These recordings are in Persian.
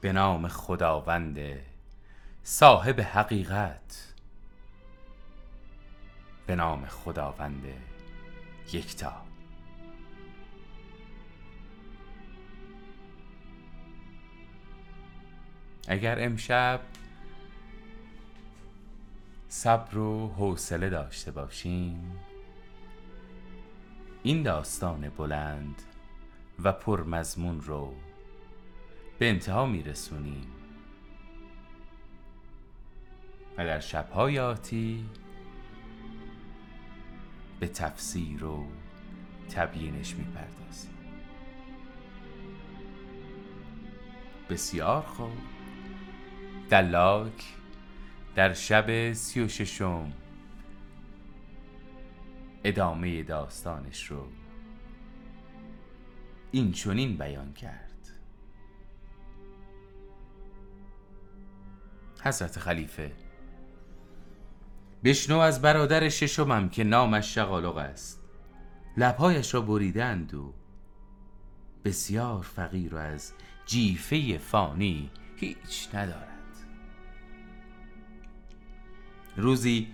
به نام خداوند صاحب حقیقت. به نام خداوند یکتا. اگر امشب صبر و حوصله داشته باشیم این داستان بلند و پرمضمون رو به انتها میرسونیم و در شبهای آتی به تفسیر و تبیینش می‌پردازیم بسیار خوب. دلاک در شب سی و ششم ادامه داستانش رو این چونین بیان کرد. حضرت خلیفه. بشنو از برادر ششمم که نامش شقالق است. لبهایش را بریدند و بسیار فقیر و از جیفه فانی هیچ ندارد. روزی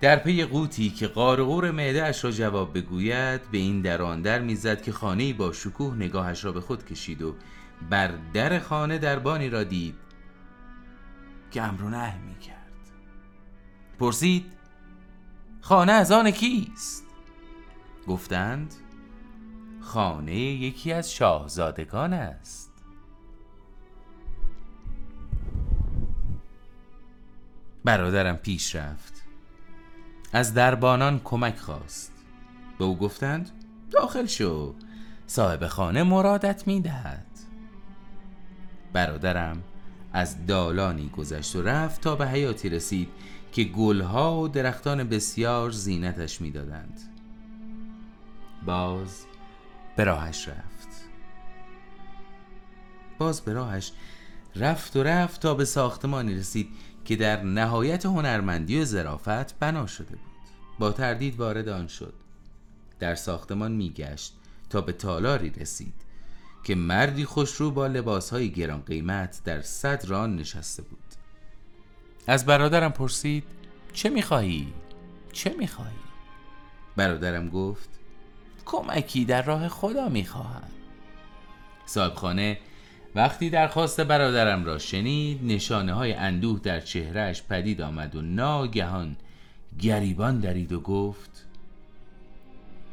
در پی قوتی که قارقور معدهاش را جواب بگوید به این دران در می‌زد که خانه با شکوه نگاهش را به خود کشید و بر در خانه دربانی را دید. که امر نه می کرد پرسید خانه از آن کیست؟ گفتند خانه یکی از شاهزادگان است. برادرم پیش رفت. از دربانان کمک خواست. به او گفتند داخل شو صاحب خانه مرادت می‌دهد. برادرم از دالانی گذشت و رفت تا به حیاتی رسید که گلها و درختان بسیار زینتش می‌دادند. باز به راهش رفت. باز به راهش رفت و رفت تا به ساختمانی رسید که در نهایت هنرمندی و ظرافت بنا شده بود. با تردید وارد آن شد. در ساختمان میگشت تا به تالاری رسید. که مردی خوشرو با لباسهای گران قیمت در صد ران نشسته بود از برادرم پرسید چه می‌خواهی؟ چه می‌خواهی؟ برادرم گفت کمکی در راه خدا می‌خواهم صاحب خانه وقتی درخواست برادرم را شنید نشانه های اندوه در چهرهش پدید آمد و ناگهان گریبان درید و گفت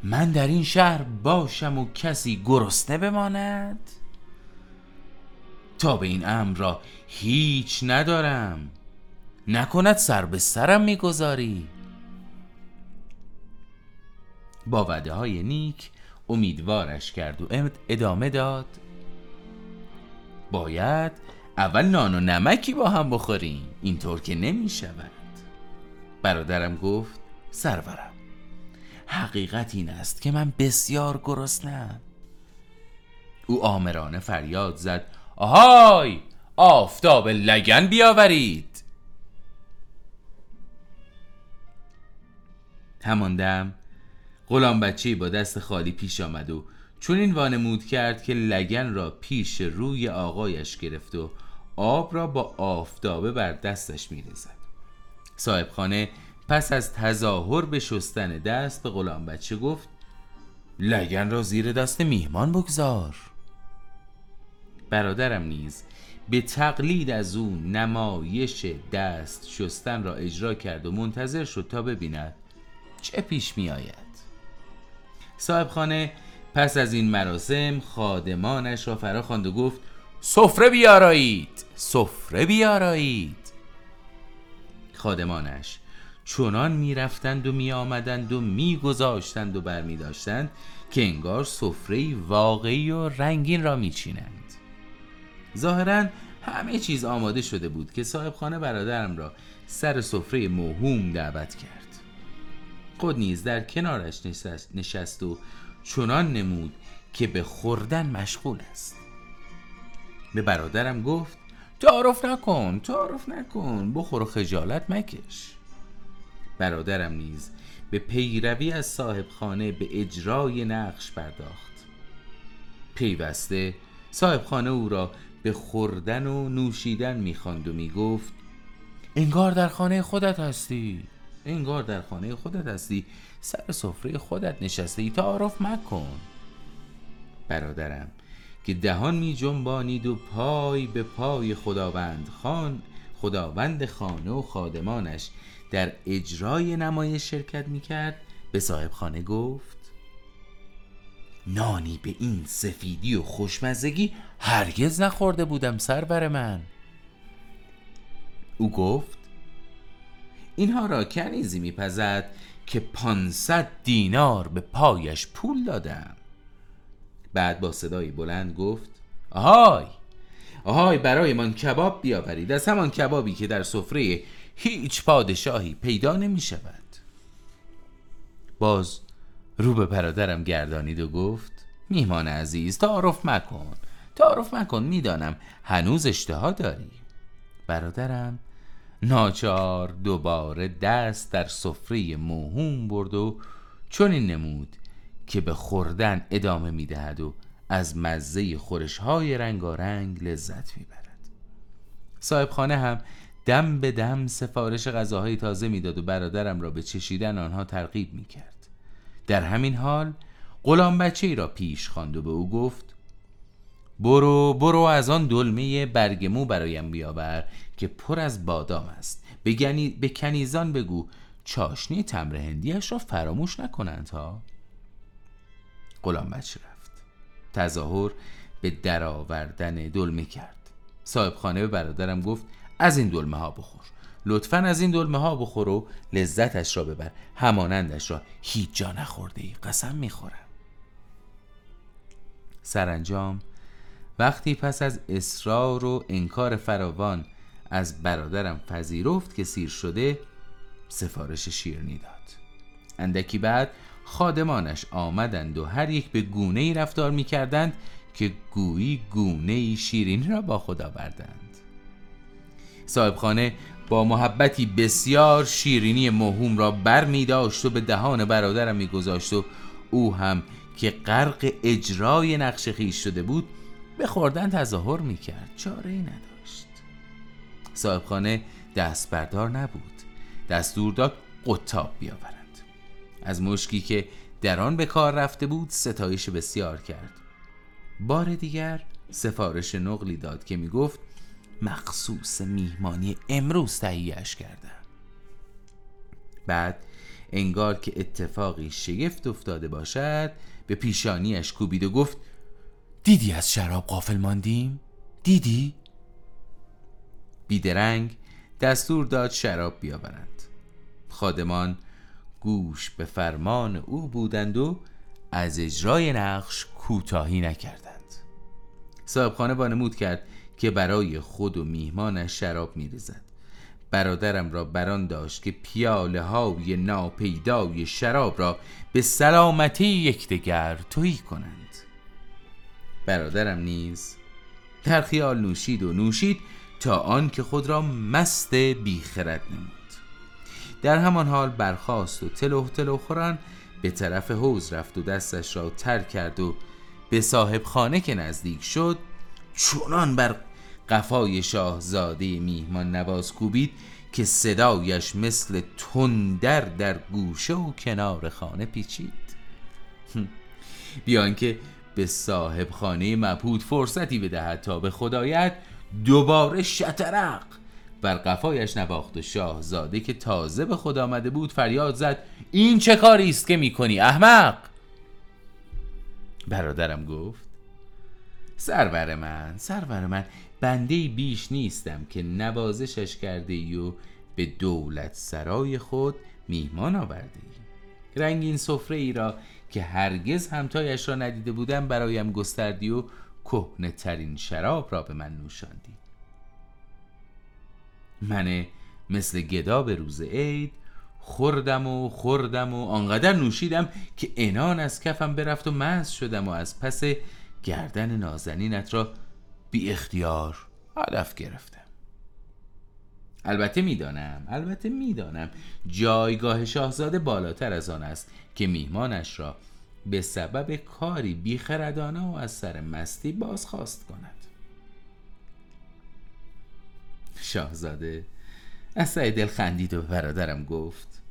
من در این شهر باشم و کسی گرسنه بماند؟ تا به این امر را هیچ ندارم. نکند سر به سرم می‌گذاری. با وعده های نیک امیدوارش کرد و ادامه داد. باید اول نان و نمکی با هم بخوریم. اینطور که نمی شود برادرم گفت سرورم. حقیقت این است که من بسیار گرسنم او آمرانه فریاد زد. آهای! آفتاب لگن بیاورید! هماندم غلام بچه با دست خالی پیش آمد و چون این وانمود کرد که لگن را پیش روی آقایش گرفت و آب را با آفتابه بر دستش میریزد. صاحب خانه پس از تظاهر به شستن دست به غلام بچه گفت لگن را زیر دست میهمان بگذار. برادرم نیز به تقلید از او نمایش دست شستن را اجرا کرد و منتظر شد تا ببیند چه پیش می آید صاحب خانه پس از این مراسم خادمانش را فرا خواند و گفت سفره بیارایید سفره بیارایید. خادمانش چنان می‌رفتند و میآمدند و میگذاشتند و برمیداشتند که انگار سفره واقعی و رنگین را میچینند. ظاهرا همه چیز آماده شده بود که صاحب خانه برادرم را سر سفره موهوم دعوت کرد. خود نیز در کنارش نشست و چنان نمود که به خوردن مشغول است. به برادرم گفت تعارف نکن تعارف نکن بخور و خجالت مکش. برادرم نیز به پیروی از صاحب خانه به اجرای نقش پرداخت. پیوسته صاحب خانه او را به خوردن و نوشیدن می‌خواند و می‌گفت انگار در خانه خودت هستی. انگار در خانه خودت هستی. سر سفره خودت نشسته ای تعارف مکن. برادرم که دهان می جنبانید و پای به پای خداوند خان خداوند خانه و خادمانش در اجرای نمایش شرکت می کرد به صاحب خانه گفت نانی به این سفیدی و خوشمزگی هرگز نخورده بودم سرور من. او گفت اینها را کنیزی میپزد که پانصد دینار به پایش پول دادم. بعد با صدای بلند گفت آهای آهای برای من کباب بیاورید. از همان کبابی که در سفره هیچ پادشاهی پیدا نمی شود. باز رو به برادرم گردانید و گفت میهمان عزیز تعارف مکن تعارف مکن می‌دانم هنوز اشتها داری. برادرم ناچار دوباره دست در سفره موهوم برد و چون این نمود که به خوردن ادامه می‌دهد و از مزه خورش های رنگارنگ لذت می‌برد. صاحب خانه هم دم به دم سفارش غذاهای تازه می‌داد و برادرم را به چشیدن آنها ترغیب می‌کرد. در همین حال غلام بچه ای را پیش خواند و به او گفت برو برو از آن دلمه برگمو برایم بیاور که پر از بادام است. به, به کنیزان بگو چاشنی تمر هندیش را فراموش نکنند ها. غلام بچه رفت. تظاهر به درآوردن دلمه کرد. صاحب خانه به برادرم گفت از این دلمه ها بخور. لطفا از این دلمه ها بخور و لذتش را ببر. همانندش را هیچ جا نخورده ای. قسم می‌خورم. سرانجام وقتی پس از اصرار و انکار فراوان از برادرم پذیرفت که سیر شده سفارش شیرنی داد. اندکی بعد خادمانش آمدند و هر یک به گونه ای رفتار می کردند که گویی گونه ای شیرین را با خود آوردند. صاحب خانه با محبتی بسیار شیرینی مهم را بر می داشت و به دهان برادرم می گذاشت و او هم که غرق اجرای نقش خیش شده بود به خوردن تظاهر می کرد چاره ای نداشت. صاحب خانه دست بردار نبود. دستور داد قطاب بیاورند از مشکی که در آن به کار رفته بود ستایش بسیار کرد. بار دیگر سفارش نقلی داد که می گفت مخصوص میهمانی امروز تهیهش کردم بعد انگار که اتفاقی شگفت افتاده باشد به پیشانیش کوبید و گفت دیدی از شراب قافل ماندیم؟ دیدی؟ بیدرنگ دستور داد شراب بیاورند خادمان گوش به فرمان او بودند و از اجرای نقش کوتاهی نکردند صاحبخانه وانمود کرد که برای خود و میهمانش شراب میریزد. برادرم را بران داشت که پیاله های ناپیدای شراب را به سلامتی یکدیگر تویی کنند. برادرم نیز در خیال نوشید و نوشید تا آن که خود را مست بیخرد نمود. در همان حال برخاست و تلو تلو خوران به طرف حوز رفت و دستش را تر کرد و به صاحب خانه که نزدیک شد چونان بر قفای شاهزاده میهمان نواز کوبید که صدایش مثل تندر در گوشه و کنار خانه پیچید. بیان که به صاحب خانه مبهود فرصتی بدهد تا به خدایت دوباره شترق بر قفایش نواخت و شاهزاده که تازه به خود آمده بود فریاد زد این چه کاری است که می‌کنی احمق؟ برادرم گفت سرور من سرور من. بنده بیش نیستم که نوازشش کرده ای و به دولت سرای خود میهمان آورده ای رنگین سفره ای را که هرگز همتایش را ندیده بودم برایم گستردی و کهنه ترین شراب را به من نوشاندی. من مثل گدا به روز عید خوردم و خوردم و آنقدر نوشیدم که انان از کفم برفت و مز شدم و از پس گردن نازنینت را بی اختیار هدف گرفتم. البته می‌دانم البته می‌دانم جایگاه شاهزاده بالاتر از آن است که میهمانش را به سبب کاری بیخردانه و از سر مستی بازخواست کند. شاهزاده از دل خندید و برادرم گفت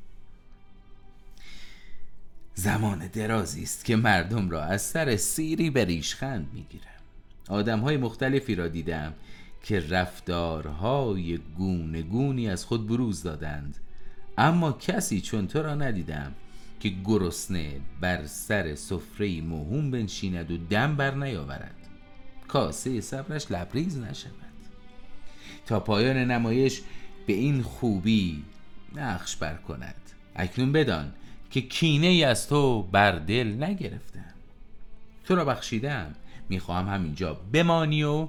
زمان درازی است که مردم را از سر سیری به ریشخند می‌گیرم. آدم های مختلفی را دیدم که رفتارهای گونی از خود بروز دادند. اما کسی چون تو را ندیدم که گرسنه بر سر سفره موهوم بنشیند و دم بر نیاورد. کاسه صبرش لبریز نشود. تا پایان نمایش به این خوبی نقش بر کند. اکنون بدان. که کینه ای از تو بر دل نگرفتم تو را بخشیدم. می‌خواهم همینجا بمانی و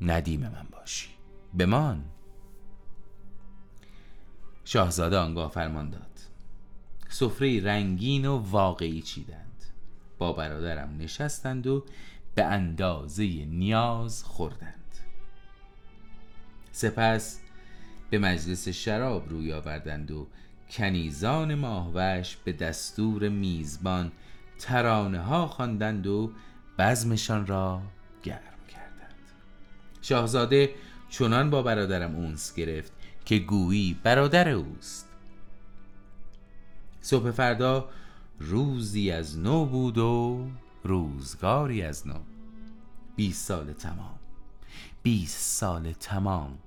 ندیم من باشی. بمان. شاهزاده آنگاه فرمان داد. سفره رنگین و واقعی چیدند. با برادرم نشستند و به اندازه نیاز خوردند. سپس به مجلس شراب روی آوردند و کنیزان ماهوش به دستور میزبان ترانه ها خواندند و بزمشان را گرم کردند. شاهزاده چنان با برادرم اونس گرفت که گویی برادر اوست. صبح فردا روزی از نو بود و روزگاری از نو. بیست سال تمام. بیست سال تمام.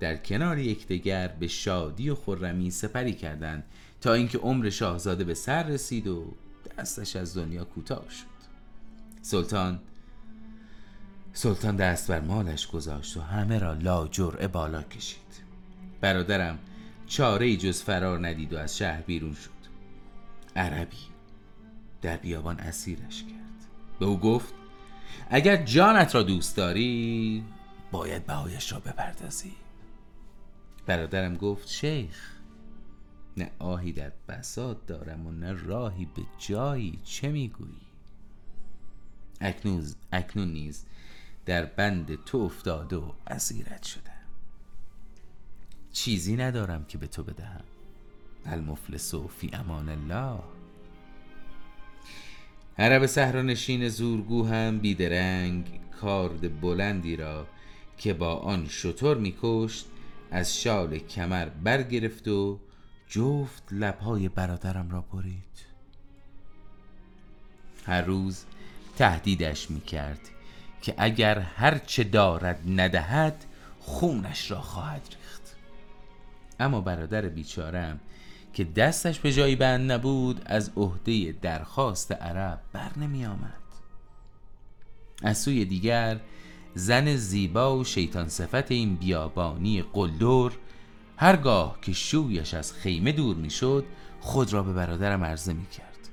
در کنار یکدیگر به شادی و خرمی سپری کردند تا اینکه عمر شاهزاده به سر رسید و دستش از دنیا کوتاه شد. سلطان سلطان دست بر مالش گذاشت و همه را لاجرعه بالا کشید. برادرم چاره جز فرار ندید و از شهر بیرون شد. عربی در بیابان اسیرش کرد. به او گفت اگر جانت را دوست داری باید بهایش را بپردازی. برادرم گفت شیخ نه آهی در بسات دارم و نه راهی به جایی. چه می‌گویی؟ اکنون, اکنون نیز در بند تو افتاده و اسیرت شده چیزی ندارم که به تو بدهم. المفلس فی امان الله. عرب صحرانشین زورگو هم بیدرنگ کارد بلندی را که با آن شطور میکشت از شال کمر برگرفت و جفت لبهای برادرم را برید. هر روز تهدیدش می‌کرد که اگر هرچه دارد ندهد خونش را خواهد ریخت. اما برادر بیچارم که دستش به جایی بند نبود از عهده درخواست عرب بر نمی آمد از سوی دیگر زن زیبا و شیطان صفت این بیابانی قلدر هرگاه که شویش از خیمه دور می‌شد خود را به برادرم عرضه می کرد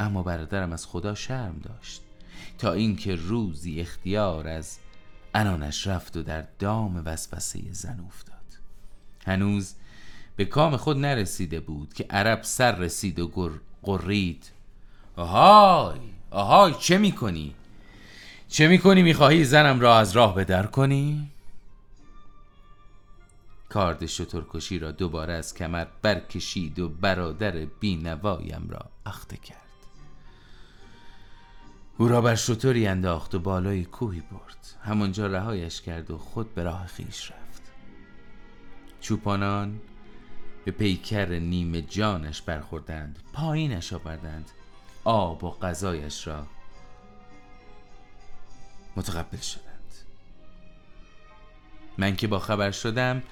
اما برادرم از خدا شرم داشت تا اینکه روزی اختیار از انانش رفت و در دام وسوسه زن افتاد. هنوز به کام خود نرسیده بود که عرب سر رسید و گر... قرید. آهای! آهای! چه می‌کنی؟ چه می‌کنی؟ می‌خواهی زنم را از راه بدر کنی؟ کارد شترکشی را دوباره از کمر برکشید و برادر بینوایم را اخته کرد. او را بر شطوری انداخت و بالای کوهی برد. همانجا رهایش کرد و خود به راه خیش رفت. چوپانان به پیکر نیمه جانش برخوردند پایینش آوردند. آب و غذایش را متقبل شدند. من که با خبر شدم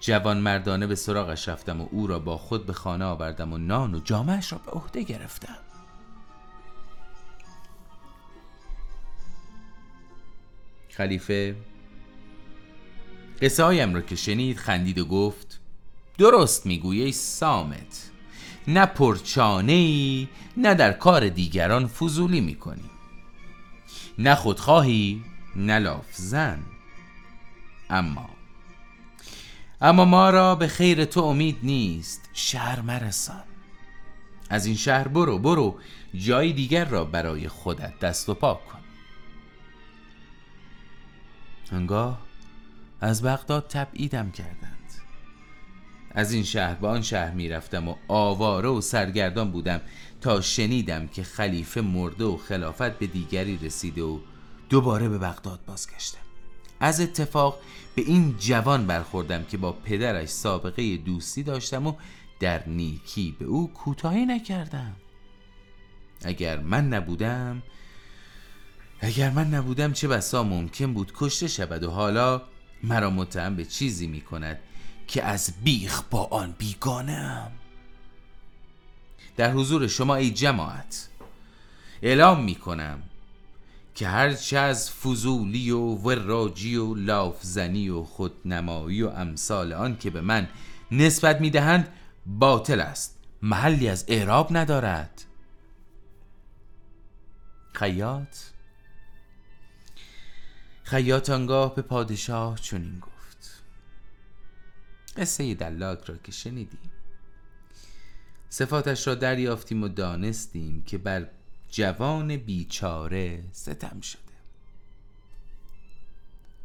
جوان مردانه به سراغش رفتم و او را با خود به خانه آوردم و نان و جامعش را به عهده گرفتم. خلیفه قصه را که شنید خندید و گفت درست می‌گویی سامت نه پرچانه ای نه در کار دیگران فضولی می‌کنی. نه خودخواهی نه لافزن اما اما ما را به خیر تو امید نیست شهر مرسان. از این شهر برو برو جای دیگر را برای خودت دست و پاک کن. انگاه از بغداد تبعیدم کردند. از این شهر به آن شهر می‌رفتم و آواره و سرگردان بودم تا شنیدم که خلیفه مرده و خلافت به دیگری رسیده و دوباره به بغداد بازگشتم. از اتفاق به این جوان برخوردم که با پدرش سابقه دوستی داشتم و در نیکی به او کوتاهی نکردم. اگر من نبودم اگر من نبودم چه بسا ممکن بود کشته شود و حالا مرا متهم به چیزی می کند که از بیخ با آن بیگانم. در حضور شما ای جماعت اعلام می کنم که هرچه از فضولی و وراجی و لافزنی و خودنمایی و امثال آن که به من نسبت می دهند باطل است محلی از اعراب ندارد. خیاط؟ خیاط آنگاه به پادشاه چنین گفت. قصه دلاک را که شنیدیم. صفاتش را دریافتیم و دانستیم که بر جوان بیچاره ستم شده.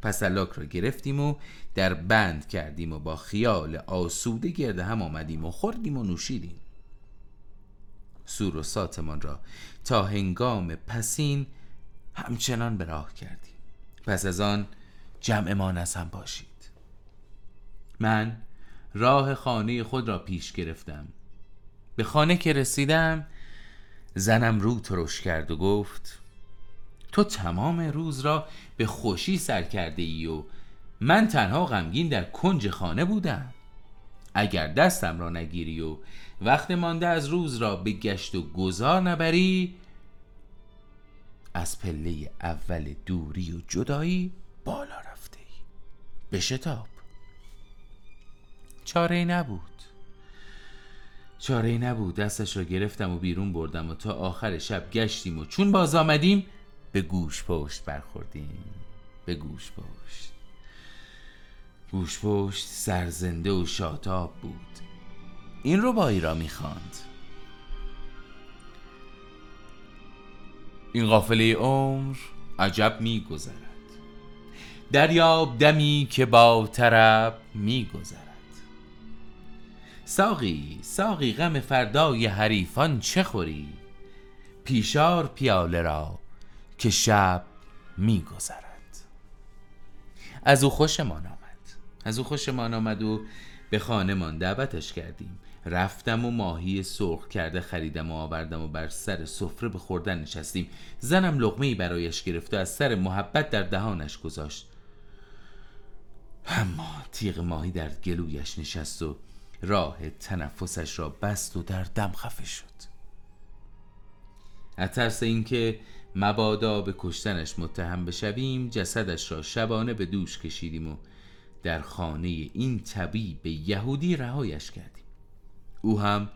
پس دلاک را گرفتیم و در بند کردیم و با خیال آسوده گرد هم آمدیم و خوردیم و نوشیدیم. سور و ساتمان را تا هنگام پسین همچنان به راه کردیم. پس از آن جمعمان از هم باشید من راه خانه خود را پیش گرفتم. به خانه که رسیدم زنم رو ترش کرد و گفت تو تمام روز را به خوشی سر کرده ای و من تنها غمگین در کنج خانه بودم. اگر دستم را نگیری و وقت مانده از روز را به گشت و گذار نبری از پله اول دوری و جدایی بالا رفته ای. به شتاب. چاره نبود. چاره نبود. دستش را گرفتم و بیرون بردم و تا آخر شب گشتیم و چون باز آمدیم به گوش پشت برخوردیم. به گوش پشت. گوش پشت سرزنده و شاتاب بود. این رو بایی را می‌خواند. این قافله عمر عجب میگذرد. دریاب دمی که با طرب میگذرد. ساقی ساقی غم فردای حریفان چه خوری؟ پیشار پیاله را که شب میگذرد. از او خوشمان آمد. از او خوشمان آمد و به خانمان دعوتش کردیم. رفتم و ماهی سرخ کرده خریدم و آوردم و بر سر سفره به خوردن نشستیم. زنم لغمه برایش گرفت و از سر محبت در دهانش گذاشت. اما تیغ ماهی در گلویش نشست و راه تنفسش را بست و در دم خفه شد. از ترس اینکه مبادا به کشتنش متهم بشویم جسدش را شبانه به دوش کشیدیم و در خانه این طبیب یهودی رهایش کردیم. او هم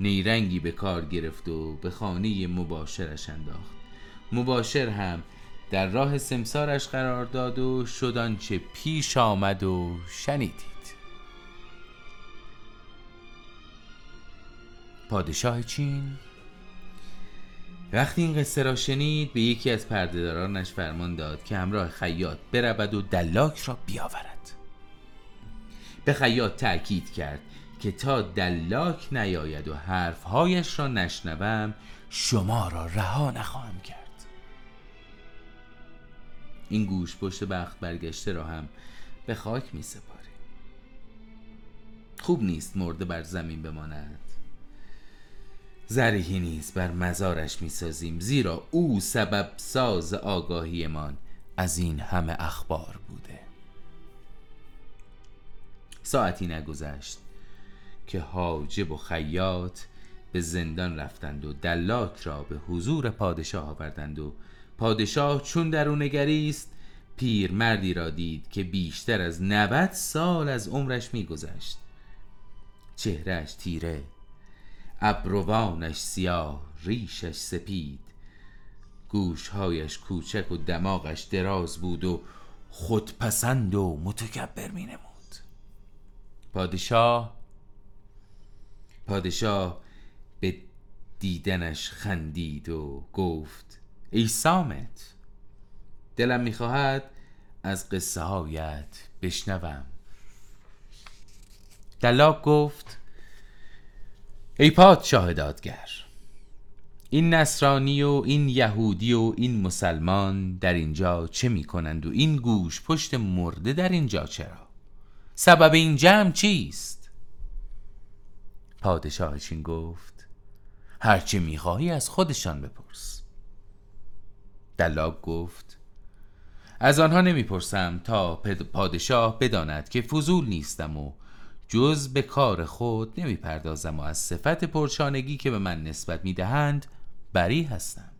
نیرنگی به کار گرفت و به خانه مباشرش انداخت. مباشر هم در راه سمسارش قرار داد و شدان چه پیش آمد و شنیدید پادشاه چین. وقتی این قصه را شنید به یکی از پردهدارانش فرمان داد که همراه خیاط برود و دلاک را بیاورد. به خیاط تأکید کرد که تا دلاک نیاید و حرفهایش را نشنوم شما را رها نخواهم کرد. این گوش پشت بخت برگشته را هم به خاک می سپاریم خوب نیست مرده بر زمین بماند. زریحی نیست بر مزارش می‌سازیم زیرا او سبب ساز آگاهیمان. از این همه اخبار بوده. ساعتی نگذشت که حاجب و خیاط به زندان رفتند و دلاک را به حضور پادشاه آوردند و پادشاه چون در او نگریست پیر مردی را دید که بیشتر از 90 سال از عمرش میگذشت. چهرهش تیره ابروانش سیاه ریشش سپید. گوشهایش کوچک و دماغش دراز بود و خودپسند و متکبر می نمود. پادشاه؟ پادشاه به دیدنش خندید و گفت ای سامت دلم می‌خواهد از قصه هایت بشنوم. دلاک گفت ای پادشاه دادگر این نصرانی و این یهودی و این مسلمان در اینجا چه می کنند و این گوش پشت مرده در اینجا چرا؟ سبب این جمع چیست؟ پادشاه چین گفت هرچه می‌خواهی از خودشان بپرس. دلاک گفت از آنها نمی‌پرسم تا پادشاه بداند که فضول نیستم و جز به کار خود نمی‌پردازم و از صفت پرشانگی که به من نسبت می‌دهند بری هستم.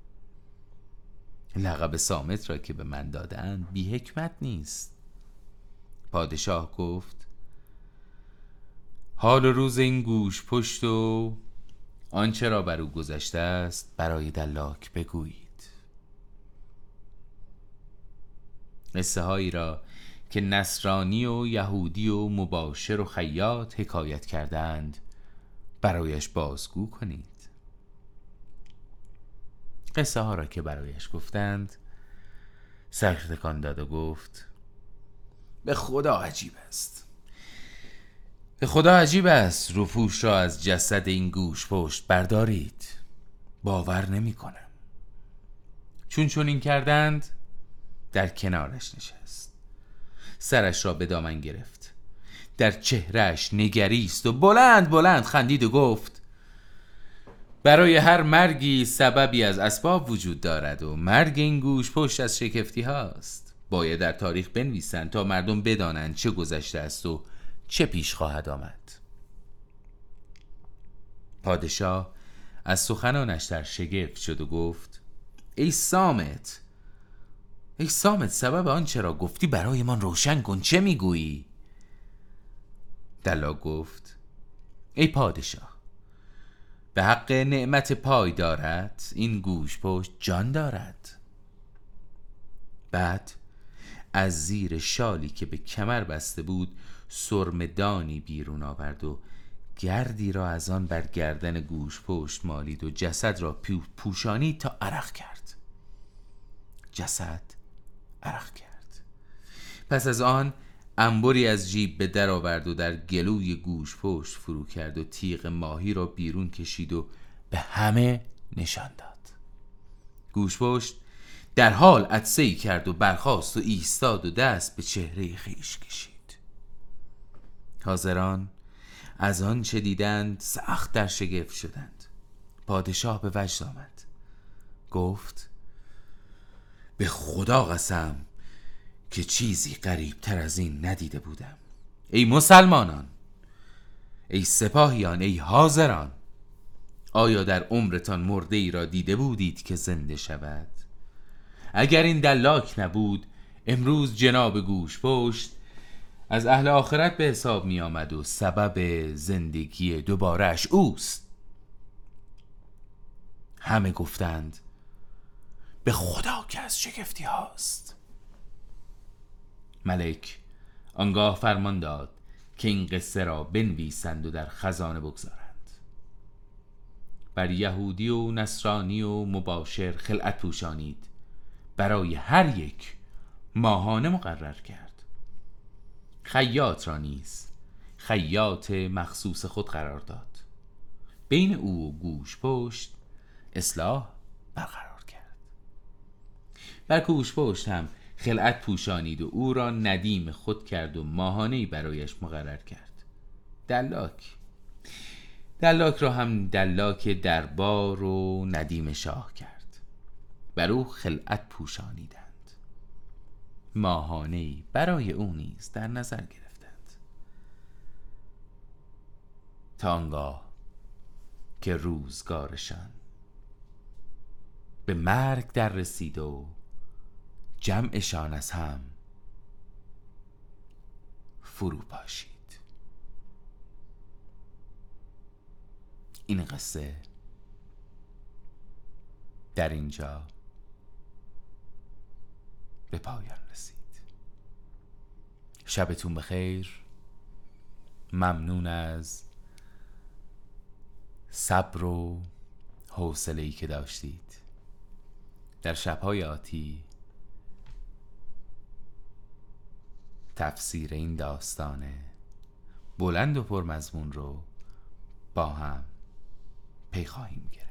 لقب سامت را که به من دادند بی حکمت نیست. پادشاه گفت حال روز این گوش پشت و آنچه را بر او گذشته است برای دلاک بگویید. قصه هایی را که نصرانی و یهودی و مباشر و خیاط حکایت کردند. برایش بازگو کنید. قصه ها را که برایش گفتند سر تکان داد و گفت به خدا عجیب است. به خدا عجیب است روپوش را از جسد این گوش پشت بردارید. باور نمی کنم. چون چون این کردند در کنارش نشست. سرش را به دامن گرفت. در چهرش نگریست و بلند بلند خندید و گفت برای هر مرگی سببی از اسباب وجود دارد و مرگ این گوش پشت از شکفتی هاست. باید در تاریخ بنویسند تا مردم بدانند چه گذشته است و چه پیش خواهد آمد. پادشاه از سخنانش در شگفت شد و گفت ای سامت ای سامت سبب آن چرا گفتی برای من روشن کن؟ چه می‌گویی؟ دلا گفت ای پادشاه به حق نعمت پای دارد این گوش پشت جان دارد. بعد از زیر شالی که به کمر بسته بود سرمدانی بیرون آورد و گردی را از آن بر گردن گوش پشت مالید و جسد را پوشانی تا عرق کرد. جسد عرق کرد. پس از آن انبری از جیب به در آورد و در گلوی گوش پشت فرو کرد و تیغ ماهی را بیرون کشید و به همه نشان داد. گوش پشت در حال عدسه کرد و برخاست و ایستاد و دست به چهره خیش کشید. حاضران از آن چه دیدند سخت در شگفت شدند. پادشاه به وجد آمد. گفت به خدا قسم که چیزی قریب تر از این ندیده بودم. ای مسلمانان ای سپاهیان ای حاضران آیا در عمرتان مرده ای را دیده بودید که زنده شود؟ اگر این دلاک نبود امروز جناب گوش پشت از اهل آخرت به حساب می آمد و سبب زندگی دوبارش اوست. همه گفتند به خدا که از شگفتی هاست. ملک آنگاه فرمان داد که این قصه را بنویسند و در خزانه بگذارند. بر یهودی و نصرانی و مباشر خلعت پوشانید. برای هر یک ماهانه مقرر کرد. خیاط را نیز خیاط مخصوص خود قرار داد. بین او و گوش پشت اصلاح برقرار بر گوش پشت هم خلعت پوشانید و او را ندیم خود کرد و ماهانه برایش مقرر کرد. دلاک. دلاک را هم دلاک دربار و ندیم شاه کرد. بر او خلعت پوشانیدند. ماهانه برای او نیز در نظر گرفتند. تا آنگاه که روزگارشان به مرگ در رسید و جمعشان از هم فرو پاشید. این قصه در اینجا به پایان رسید. شبتون بخیر. ممنون از صبر و حوصله که داشتید. در شبهای آتی تفسیر این داستان بلند و پرمضمون رو با هم پی خواهیم گرفت.